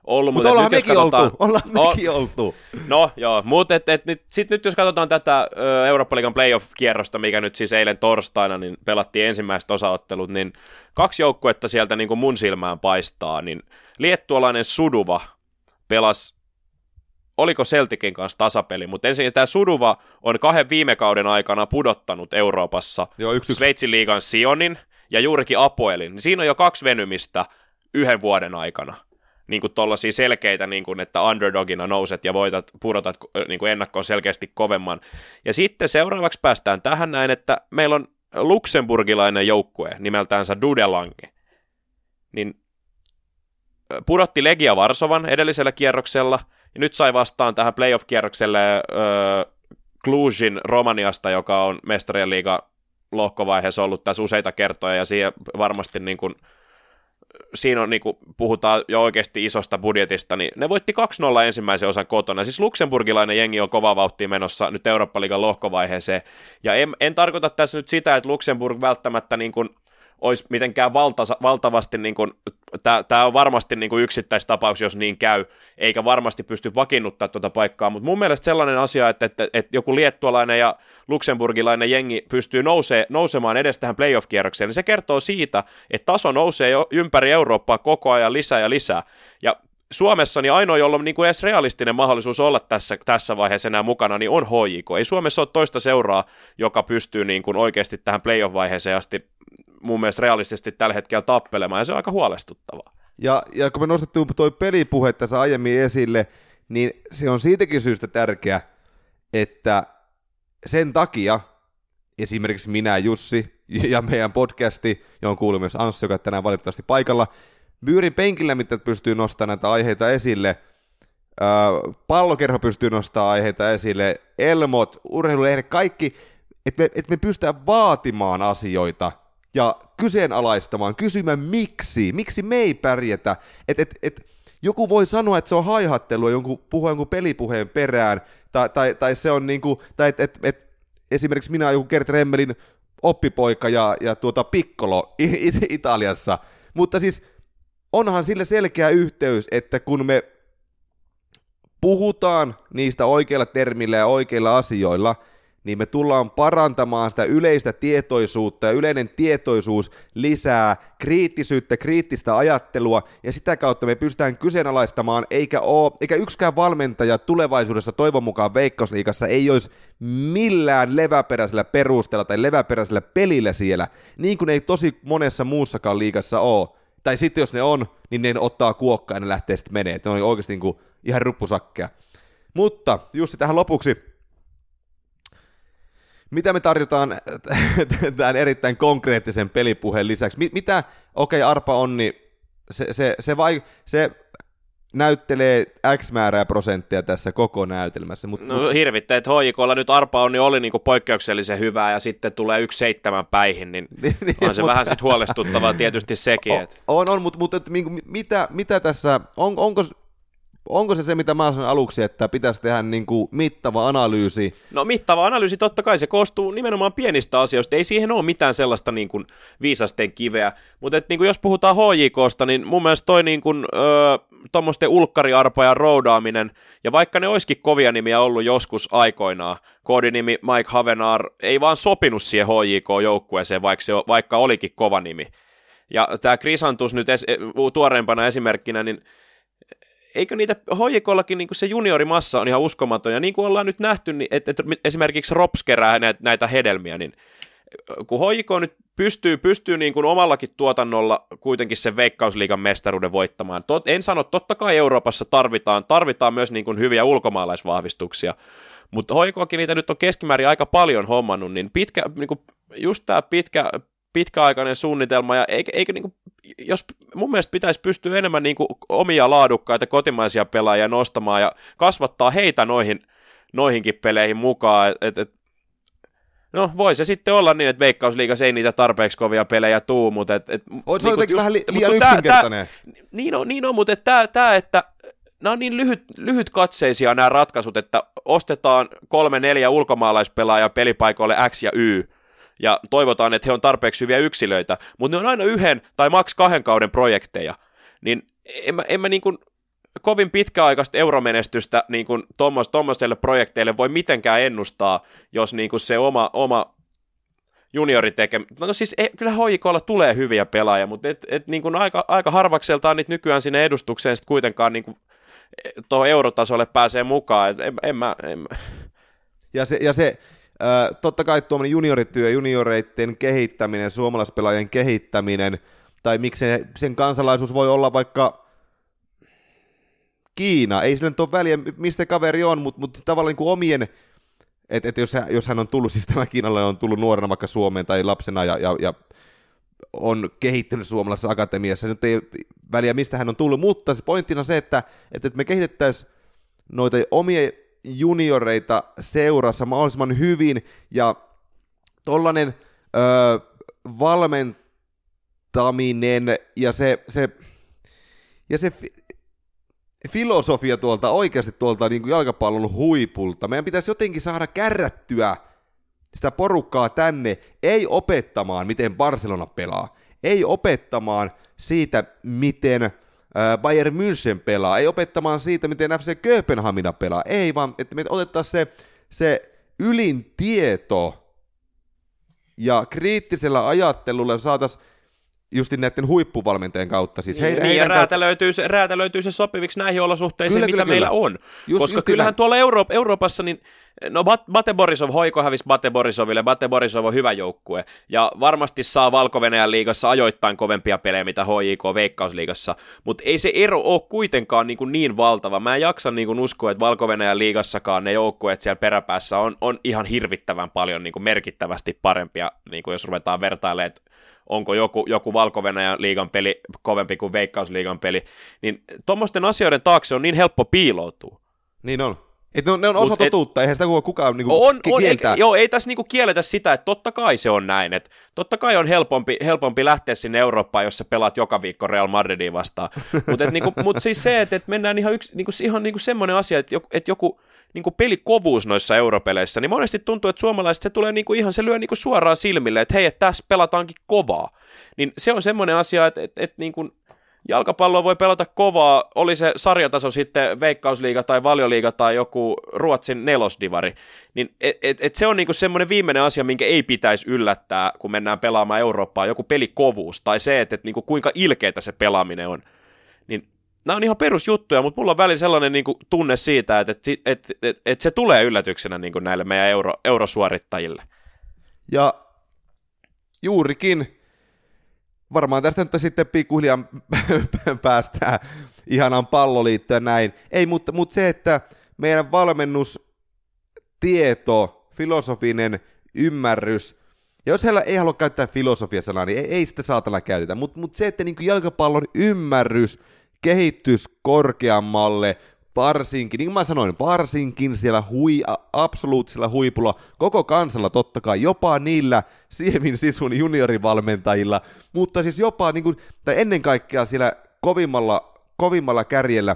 ollut. Mutta ollaan mekin katsotaan, oltu, ollaan mekin oltu. No joo, mutta et, et, nyt, sit nyt jos katsotaan tätä Eurooppa-liigan playoff-kierrosta, mikä nyt siis eilen torstaina niin pelattiin ensimmäiset osaottelut, niin kaksi joukkuetta sieltä niin kuin mun silmään paistaa, niin liettualainen Suduva pelasi oliko Celticin kanssa tasapeli, mutta ensin tämä Suduva on kahden viime kauden aikana pudottanut Euroopassa Joo, yksi, yksi. Sveitsin liigan Sionin ja juurikin Apoelin. Siinä on jo kaksi venymistä yhden vuoden aikana niin kuin tollaisia selkeitä, niin kuin, että underdogina nouset ja voitat, pudotat niin kuin ennakkoon selkeästi kovemman. Ja sitten seuraavaksi päästään tähän näin, että meillä on luksemburgilainen joukkue nimeltäänsä Dudelange. Niin pudotti Legia Varsovan edellisellä kierroksella, ja nyt sai vastaan tähän playoff-kierrokselle öö, Clujin Romaniasta, joka on mestarien liiga lohkovaiheessa ollut tässä useita kertoja, ja siihen varmasti niin kuin, siinä on, niin kuin, puhutaan jo oikeasti isosta budjetista, niin ne voitti 2-0 ensimmäisen osan kotona. Siis Luxemburgilainen jengi on kova vauhti menossa nyt Eurooppa-liigan lohkovaiheeseen. Ja en, en tarkoita tässä nyt sitä, että Luxemburg välttämättä niin kuin, olisi mitenkään valta, valtavasti, niin kuin, tämä on varmasti niin kuin yksittäistapaus, jos niin käy, eikä varmasti pysty vakiinnuttaa tuota paikkaa, mutta mun mielestä sellainen asia, että, että, että joku liettualainen ja luksemburgilainen jengi pystyy nousee, nousemaan edes tähän playoff-kierrokseen, niin se kertoo siitä, että taso nousee jo ympäri Eurooppaa koko ajan lisää ja lisää, ja Suomessa niin ainoa, jolla on niin kuin edes realistinen mahdollisuus olla tässä, tässä vaiheessa enää mukana, niin on HJK. Ei Suomessa ole toista seuraa, joka pystyy niin kuin oikeasti tähän playoff-vaiheeseen asti mun mielestä realistisesti tällä hetkellä tappelemaan, ja se on aika huolestuttavaa. Ja, ja kun me nostettiin tuo pelipuhe tässä aiemmin esille, niin se on siitäkin syystä tärkeä, että sen takia esimerkiksi minä, Jussi, ja meidän podcasti, johon kuuluu myös Anssi, joka tänään valitettavasti paikalla, Byyrin penkillä, mitä pystyy nostamaan näitä aiheita esille, pallokerho pystyy nostamaan aiheita esille, Elmot, urheilulehdet, kaikki, että me, et me pystytään vaatimaan asioita – ja kyseenalaistamaan, kysymään miksi, miksi me ei pärjätä. Et, et, et, joku voi sanoa, että se on haihattelua jonkun, puhua jonkun pelipuheen perään, tai, tai, tai se on niinku, tai et, et, et, esimerkiksi minä joku Gert Remmelin oppipoika ja, ja tuota Piccolo it, Italiassa, mutta siis onhan sille selkeä yhteys, että kun me puhutaan niistä oikeilla termillä ja oikeilla asioilla, niin me tullaan parantamaan sitä yleistä tietoisuutta ja yleinen tietoisuus lisää kriittisyyttä, kriittistä ajattelua ja sitä kautta me pystytään kyseenalaistamaan, eikä, ole, eikä yksikään valmentaja tulevaisuudessa toivon mukaan Veikkausliigassa ei olisi millään leväperäisellä perusteella tai leväperäisellä pelillä siellä, niin kuin ei tosi monessa muussakaan liigassa ole. Tai sitten jos ne on, niin ne ottaa kuokkaa ja ne lähtee sitten menee. Ne on oikeasti niin kuin ihan ruppusakkeja. Mutta Jussi tähän lopuksi, mitä me tarjotaan tämän erittäin konkreettisen pelipuheen lisäksi? Mitä, okei okay, Arpa Onni, se, se, se, vai, se näyttelee X määrää prosenttia tässä koko näytelmässä. Mut, no hirvittää, että HJKlla nyt Arpa Onni oli niinku poikkeuksellisen hyvää ja sitten tulee yksi seitsemän päihin, niin, niin, niin on se mutta, vähän sitten huolestuttavaa tietysti sekin. On, on, on mutta, mutta mitä, mitä tässä, on, onko onko se se, mitä mä sanoin aluksi, että pitäisi tehdä niin kuin mittava analyysi? No mittava analyysi, totta kai se koostuu nimenomaan pienistä asioista, ei siihen ole mitään sellaista niin kuin viisasten kiveä, mutta niin kuin jos puhutaan HJKsta, niin mun mielestä toi niin kuin, öö, tuommoisten ulkkariarpojen roudaaminen, ja vaikka ne olisikin kovia nimiä ollut joskus aikoinaan, koodinimi Mike Havenar ei vaan sopinut siihen HJK-joukkueeseen, vaikka, se, vaikka olikin kova nimi. Ja tämä Krisantus nyt es, tuoreempana esimerkkinä, niin eikö niitä hoijikollakin niin se juniorimassa on ihan uskomaton, ja niin kuin ollaan nyt nähty, niin että, että esimerkiksi Rops kerää näitä, näitä hedelmiä, niin kun hoijiko nyt pystyy, pystyy niin kuin omallakin tuotannolla kuitenkin sen veikkausliigan mestaruuden voittamaan. Tot, en sano, totta kai Euroopassa tarvitaan, tarvitaan myös niin kuin hyviä ulkomaalaisvahvistuksia, mutta hoikoakin niitä nyt on keskimäärin aika paljon hommannut, niin, pitkä, niin kuin just tämä pitkä, pitkäaikainen suunnitelma, ja eikä, eikä niin kuin, jos mun mielestä pitäisi pystyä enemmän niin kuin omia laadukkaita kotimaisia pelaajia nostamaan ja kasvattaa heitä noihin, noihinkin peleihin mukaan, et, et, No voi se sitten olla niin, että Veikkausliigassa ei niitä tarpeeksi kovia pelejä tuu, mutta... Et, et, se niin just, vähän li- liian mutta yksinkertainen. Tää, niin on, niin on mutta tämä, tää, että nämä on niin lyhyt, lyhyt katseisia nämä ratkaisut, että ostetaan kolme, neljä ulkomaalaispelaajaa pelipaikoille X ja Y, ja toivotaan, että he on tarpeeksi hyviä yksilöitä, mutta ne on aina yhden tai maks kahden kauden projekteja, niin en mä, en mä niin kuin kovin pitkäaikaista euromenestystä niin kuin tuommoiselle projekteille voi mitenkään ennustaa, jos niin kuin se oma, oma juniori tekee. No siis e, kyllä hoikoilla tulee hyviä pelaajia, mutta et, et, niin kuin aika, aika harvakseltaan niitä nykyään sinne edustukseen sitten kuitenkaan niin kuin e, tuohon eurotasolle pääsee mukaan. Et en, en mä, en mä. Ja se, ja se totta kai tuommoinen juniorityö, junioreiden kehittäminen, suomalaispelaajien kehittäminen, tai miksei sen kansalaisuus voi olla vaikka Kiina, ei sillä nyt ole väliä, mistä kaveri on, mutta, mutta tavallaan niin kuin omien, että et jos, jos hän on tullut, siis tämä kiinalainen on tullut nuorena vaikka Suomeen tai lapsena ja, ja, ja on kehittynyt suomalaisessa akatemiassa, nyt ei väliä mistä hän on tullut, mutta se pointtina se, että, että me kehitettäisiin noita omia junioreita seurassa mahdollisimman hyvin, ja tollainen öö, valmentaminen ja se, se, ja se filosofia tuolta oikeasti tuolta niin kuin jalkapallon huipulta. Meidän pitäisi jotenkin saada kärrättyä sitä porukkaa tänne, ei opettamaan, miten Barcelona pelaa, ei opettamaan siitä, miten Bayern München pelaa, ei opettamaan siitä, miten FC Kööpenhamina pelaa, ei vaan, että me otettaisiin se, se ylin tieto ja kriittisellä ajattelulla saataisiin justin näiden huippuvalmentajien kautta. Siis heidän, niin, heidän ja räätälöityy, se, räätälöityy se sopiviksi näihin olosuhteisiin, kyllä, mitä kyllä, meillä kyllä. on. Just, Koska just kyllähän näin. tuolla Euro- Euroopassa, niin no Bate Borisov, Hoiko hävisi Bate Borisoville, Bate Borisov on hyvä joukkue, ja varmasti saa valko liigassa ajoittain kovempia pelejä, mitä HJK Veikkausliigassa, mutta ei se ero ole kuitenkaan niin, kuin niin valtava. Mä en jaksa niin kuin uskoa, että valko liigassakaan ne joukkueet siellä peräpäässä on, on ihan hirvittävän paljon niin kuin merkittävästi parempia, niin kuin jos ruvetaan vertailemaan, onko joku, joku valko liigan peli kovempi kuin Veikkausliigan peli, niin tuommoisten asioiden taakse on niin helppo piiloutua. Niin on. Et ne on, ne on osa totuutta, eihän sitä kukaan niinku on, on, kieltää. Ei, joo, ei tässä niinku kielletä sitä, että totta kai se on näin. Että totta kai on helpompi, helpompi lähteä sinne Eurooppaan, jos sä pelaat joka viikko Real Madridiin vastaan. Mutta niinku, mut siis se, että et mennään ihan, yksi, niinku, ihan niinku semmoinen asia, että joku, et joku niin kuin pelikovuus noissa europeleissä, niin monesti tuntuu, että suomalaiset se tulee niin kuin ihan, se lyö niin kuin suoraan silmille, että hei, että tässä pelataankin kovaa. Niin se on semmoinen asia, että, että, että niin kuin jalkapalloa voi pelata kovaa, oli se sarjataso sitten Veikkausliiga tai Valioliiga tai joku Ruotsin nelosdivari, niin et, et, et se on niinku semmoinen viimeinen asia, minkä ei pitäisi yllättää, kun mennään pelaamaan Eurooppaa, joku pelikovuus, tai se, että et niinku kuinka ilkeitä se pelaaminen on. Niin nämä on ihan perusjuttuja, mutta mulla on välillä sellainen niin kuin, tunne siitä, että, että, että, että, että se tulee yllätyksenä niin kuin näille meidän euro, eurosuorittajille. Ja juurikin, varmaan tästä nyt sitten pikkuhiljaa päästään ihanaan palloliittoon näin. Ei, mutta, mutta se, että meidän valmennustieto, filosofinen ymmärrys, ja jos heillä ei halua käyttää filosofia-sanaa, niin ei, ei sitä saatana käytetä, mutta mut se, että niin jalkapallon ymmärrys kehittyisi korkeammalle, varsinkin, niin kuin mä sanoin, varsinkin siellä hui, absoluuttisella huipulla, koko kansalla totta kai, jopa niillä Siemin Sisun juniorivalmentajilla, mutta siis jopa niin kuin, tai ennen kaikkea siellä kovimmalla, kovimmalla kärjellä,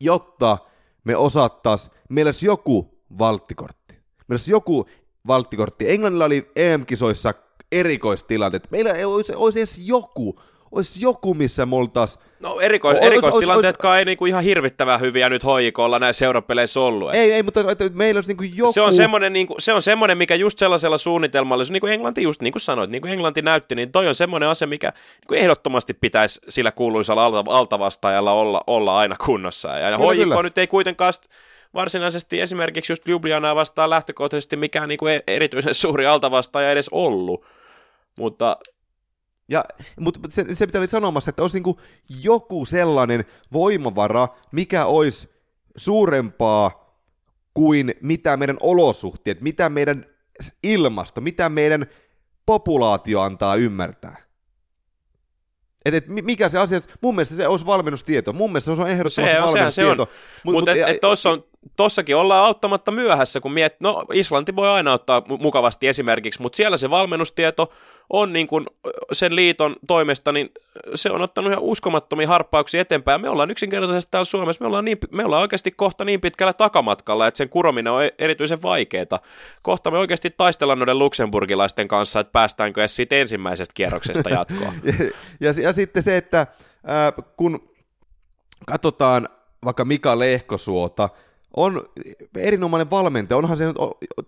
jotta me osattais, meillä olisi joku valttikortti. Meillä olisi joku valttikortti. Englannilla oli EM-kisoissa erikoistilanteet. Meillä ei olisi, olisi edes joku, olisi joku, missä me oltaisiin No erikois, olis, erikoistilanteetkaan olis, ei niinku ihan hirvittävän hyviä nyt hoikolla näissä seurapeleissä ollut. Ei, ei, mutta että meillä olisi niinku joku... Se on semmoinen, niinku, se on semmoinen mikä just sellaisella suunnitelmalla, niin kuin Englanti just niin kuin sanoit, niin kuin Englanti näytti, niin toi on semmoinen asia, mikä niin ehdottomasti pitäisi sillä kuuluisalla alta, altavastaajalla olla, olla aina kunnossa. Ja kyllä, kyllä. nyt ei kuitenkaan varsinaisesti esimerkiksi just Ljubljanaa vastaan lähtökohtaisesti mikään niin kuin e- erityisen suuri altavastaaja edes ollut. Mutta ja, mutta se, se pitää olla sanomassa, että olisi niin joku sellainen voimavara, mikä olisi suurempaa kuin mitä meidän olosuhteet, mitä meidän ilmasto, mitä meidän populaatio antaa ymmärtää. Et, et mikä se asia, mun mielestä se olisi valmennustieto, mun mielestä se on ehdottomasti se on, valmennustieto. Mutta mut, et, et tossa on, tossakin ollaan auttamatta myöhässä, kun miet, no Islanti voi aina ottaa mukavasti esimerkiksi, mutta siellä se valmennustieto on niin kuin sen liiton toimesta, niin se on ottanut ihan uskomattomia harppauksia eteenpäin. Me ollaan yksinkertaisesti täällä Suomessa, me ollaan, niin, me ollaan oikeasti kohta niin pitkällä takamatkalla, että sen kurominen on e-, erityisen vaikeaa. Kohta me oikeasti taistellaan noiden luksemburgilaisten kanssa, että päästäänkö edes siitä ensimmäisestä kierroksesta jatkoon. ja, ja, ja sitten se, että äh, kun katsotaan vaikka Mika Lehkosuota, on erinomainen valmentaja, onhan se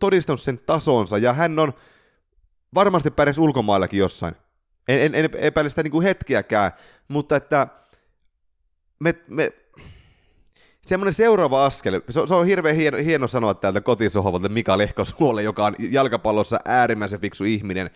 todistanut sen tasonsa, ja hän on varmasti pärjäs ulkomaillakin jossain. En, en, en epäile sitä niin kuin hetkiäkään, mutta että me, me, semmoinen seuraava askel, se on, se on hirveän hieno, hieno sanoa täältä kotisohvalta Mika Lehkosuolle, joka on jalkapallossa äärimmäisen fiksu ihminen.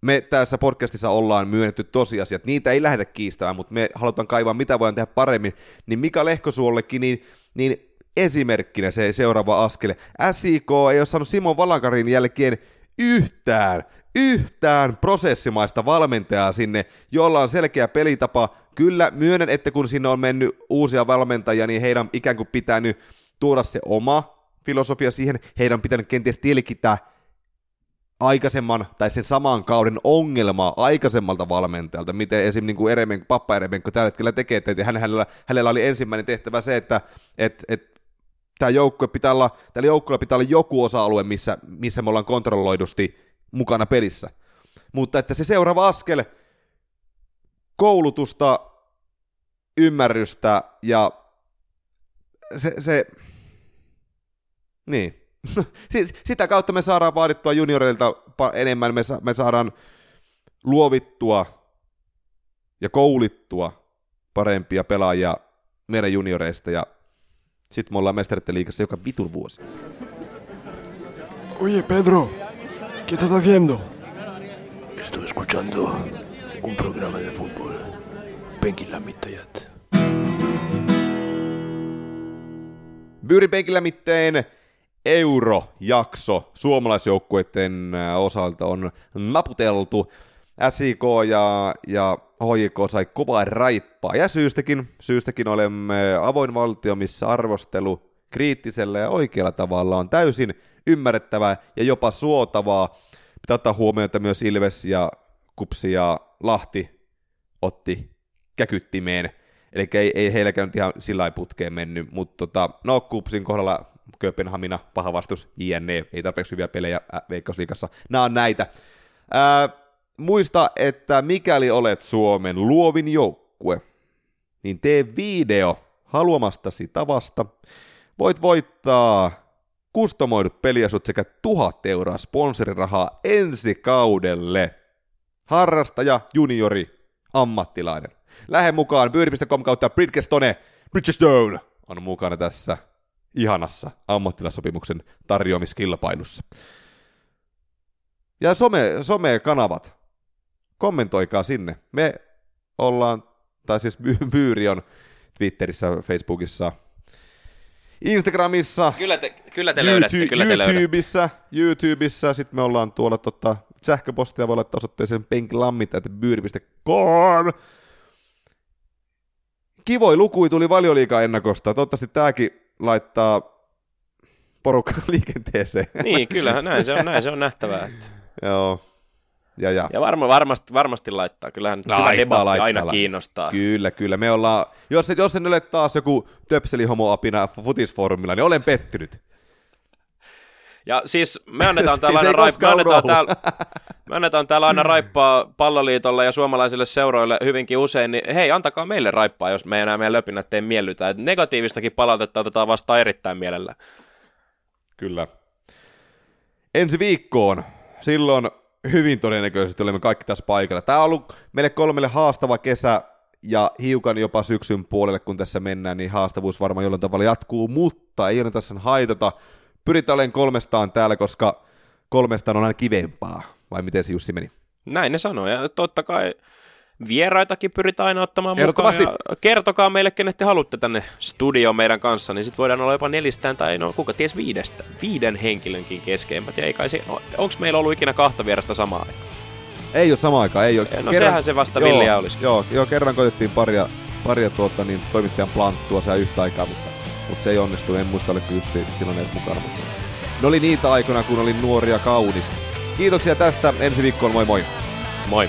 Me tässä podcastissa ollaan myönnetty tosiasiat, niitä ei lähdetä kiistämään, mutta me halutaan kaivaa, mitä voidaan tehdä paremmin. Niin Mika Lehkosuollekin, niin, niin esimerkkinä se seuraava askel. SIK ei ole saanut Simon Valankarin jälkeen yhtään, yhtään prosessimaista valmentajaa sinne, jolla on selkeä pelitapa. Kyllä, myönnän, että kun sinne on mennyt uusia valmentajia, niin heidän ikään kuin pitänyt tuoda se oma filosofia siihen, heidän pitänyt kenties tilkitä aikaisemman tai sen saman kauden ongelmaa aikaisemmalta valmentajalta, miten esim. Niin kuin Eremen, Pappa Eremenko tällä hetkellä tekee, että hänellä, hänellä oli ensimmäinen tehtävä se, että et, et tämä joukkue pitää olla, tällä joukkueella pitää olla joku osa-alue, missä, missä me ollaan kontrolloidusti mukana pelissä. Mutta että se seuraava askel, koulutusta, ymmärrystä ja se, se niin. Sitä kautta me saadaan vaadittua junioreilta enemmän, me, sa- me saadaan luovittua ja koulittua parempia pelaajia meidän junioreista ja sitten me ollaan mestaritten liikassa joka vitun vuosi. Oye, Pedro, ¿qué estás haciendo? Estoy escuchando un programa de fútbol. Penkin lämmittäjät. Byyrin penkillä mitteen eurojakso suomalaisjoukkueiden osalta on naputeltu. SIK ja, ja HJK sai kovaa raippaa, ja syystäkin, syystäkin olemme avoin valtio, missä arvostelu kriittisellä ja oikealla tavalla on täysin ymmärrettävää ja jopa suotavaa. Pitää ottaa huomioon, että myös Ilves ja Kupsi ja Lahti otti käkyttimeen, eli ei, ei heilläkään nyt ihan sillä putkeen mennyt, mutta tota, no Kupsin kohdalla Kööpenhamina, paha vastus, JNE, ei tarpeeksi hyviä pelejä äh, Veikkausliikassa. Nämä on näitä. Ää, muista, että mikäli olet Suomen luovin joukkue, niin tee video haluamastasi tavasta. Voit voittaa kustomoidut peliasut sekä tuhat euroa sponsorirahaa ensi kaudelle. Harrastaja, juniori, ammattilainen. Lähde mukaan pyöri.com kautta Bridgestone. Bridgestone on mukana tässä ihanassa ammattilassopimuksen tarjoamiskilpailussa. Ja some, some-kanavat kommentoikaa sinne. Me ollaan, tai siis Byyri on Twitterissä, Facebookissa, Instagramissa, Kyllä te, kyllä te löydätte, YouTube, kyllä te löydätte. YouTubessa, YouTubessa, sitten me ollaan tuolla tota, sähköpostia voi laittaa osoitteeseen penkilammit.byyri.com. Kivoi lukui tuli valioliikaa ennakosta. Toivottavasti tääkin laittaa porukkaa liikenteeseen. Niin, kyllähän näin se on, näin se on nähtävää. että- Joo. Ja, ja. Ja varma, varmasti, varmasti laittaa. Kyllähän Laittaa, hyvä debatti laittaa, aina laittaa. kiinnostaa. Kyllä, kyllä. Me ollaan, jos, jos en ole taas joku töpselihomoapina futisfoorumilla, niin olen pettynyt. Ja siis me annetaan täällä se aina, raip- me annetaan täällä, me annetaan täällä aina raippaa palloliitolle ja suomalaisille seuroille hyvinkin usein, niin hei, antakaa meille raippaa, jos me enää meidän löpinät ei miellytä. Et negatiivistakin palautetta otetaan vastaan erittäin mielellä. Kyllä. Ensi viikkoon, silloin hyvin todennäköisesti olemme kaikki tässä paikalla. Tämä on ollut meille kolmelle haastava kesä ja hiukan jopa syksyn puolelle, kun tässä mennään, niin haastavuus varmaan jollain tavalla jatkuu, mutta ei ole tässä haitata. Pyritään olemaan kolmestaan täällä, koska kolmestaan on aina kivempaa. Vai miten se Jussi meni? Näin ne sanoo, ja totta kai vieraitakin pyritään aina ottamaan mukaan. Ja kertokaa meille, kenet te haluatte tänne studioon meidän kanssa, niin sitten voidaan olla jopa nelistään tai no kuka ties viidestä, viiden henkilönkin keskeimmät. Ja ei kai se, onko meillä ollut ikinä kahta vierasta samaan aikaan? Ei ole sama aikaa, ei ole. No sehän se vasta villiä olisi. Joo, joo, kerran koitettiin paria, paria tuota, niin, toimittajan planttua siellä yhtä aikaa, mutta, mutta se ei onnistu. En muista, oliko Jussi silloin edes mukana. Mutta ne oli niitä aikoina, kun olin nuori ja kaunis. Kiitoksia tästä. Ensi viikkoon, moi moi. Moi!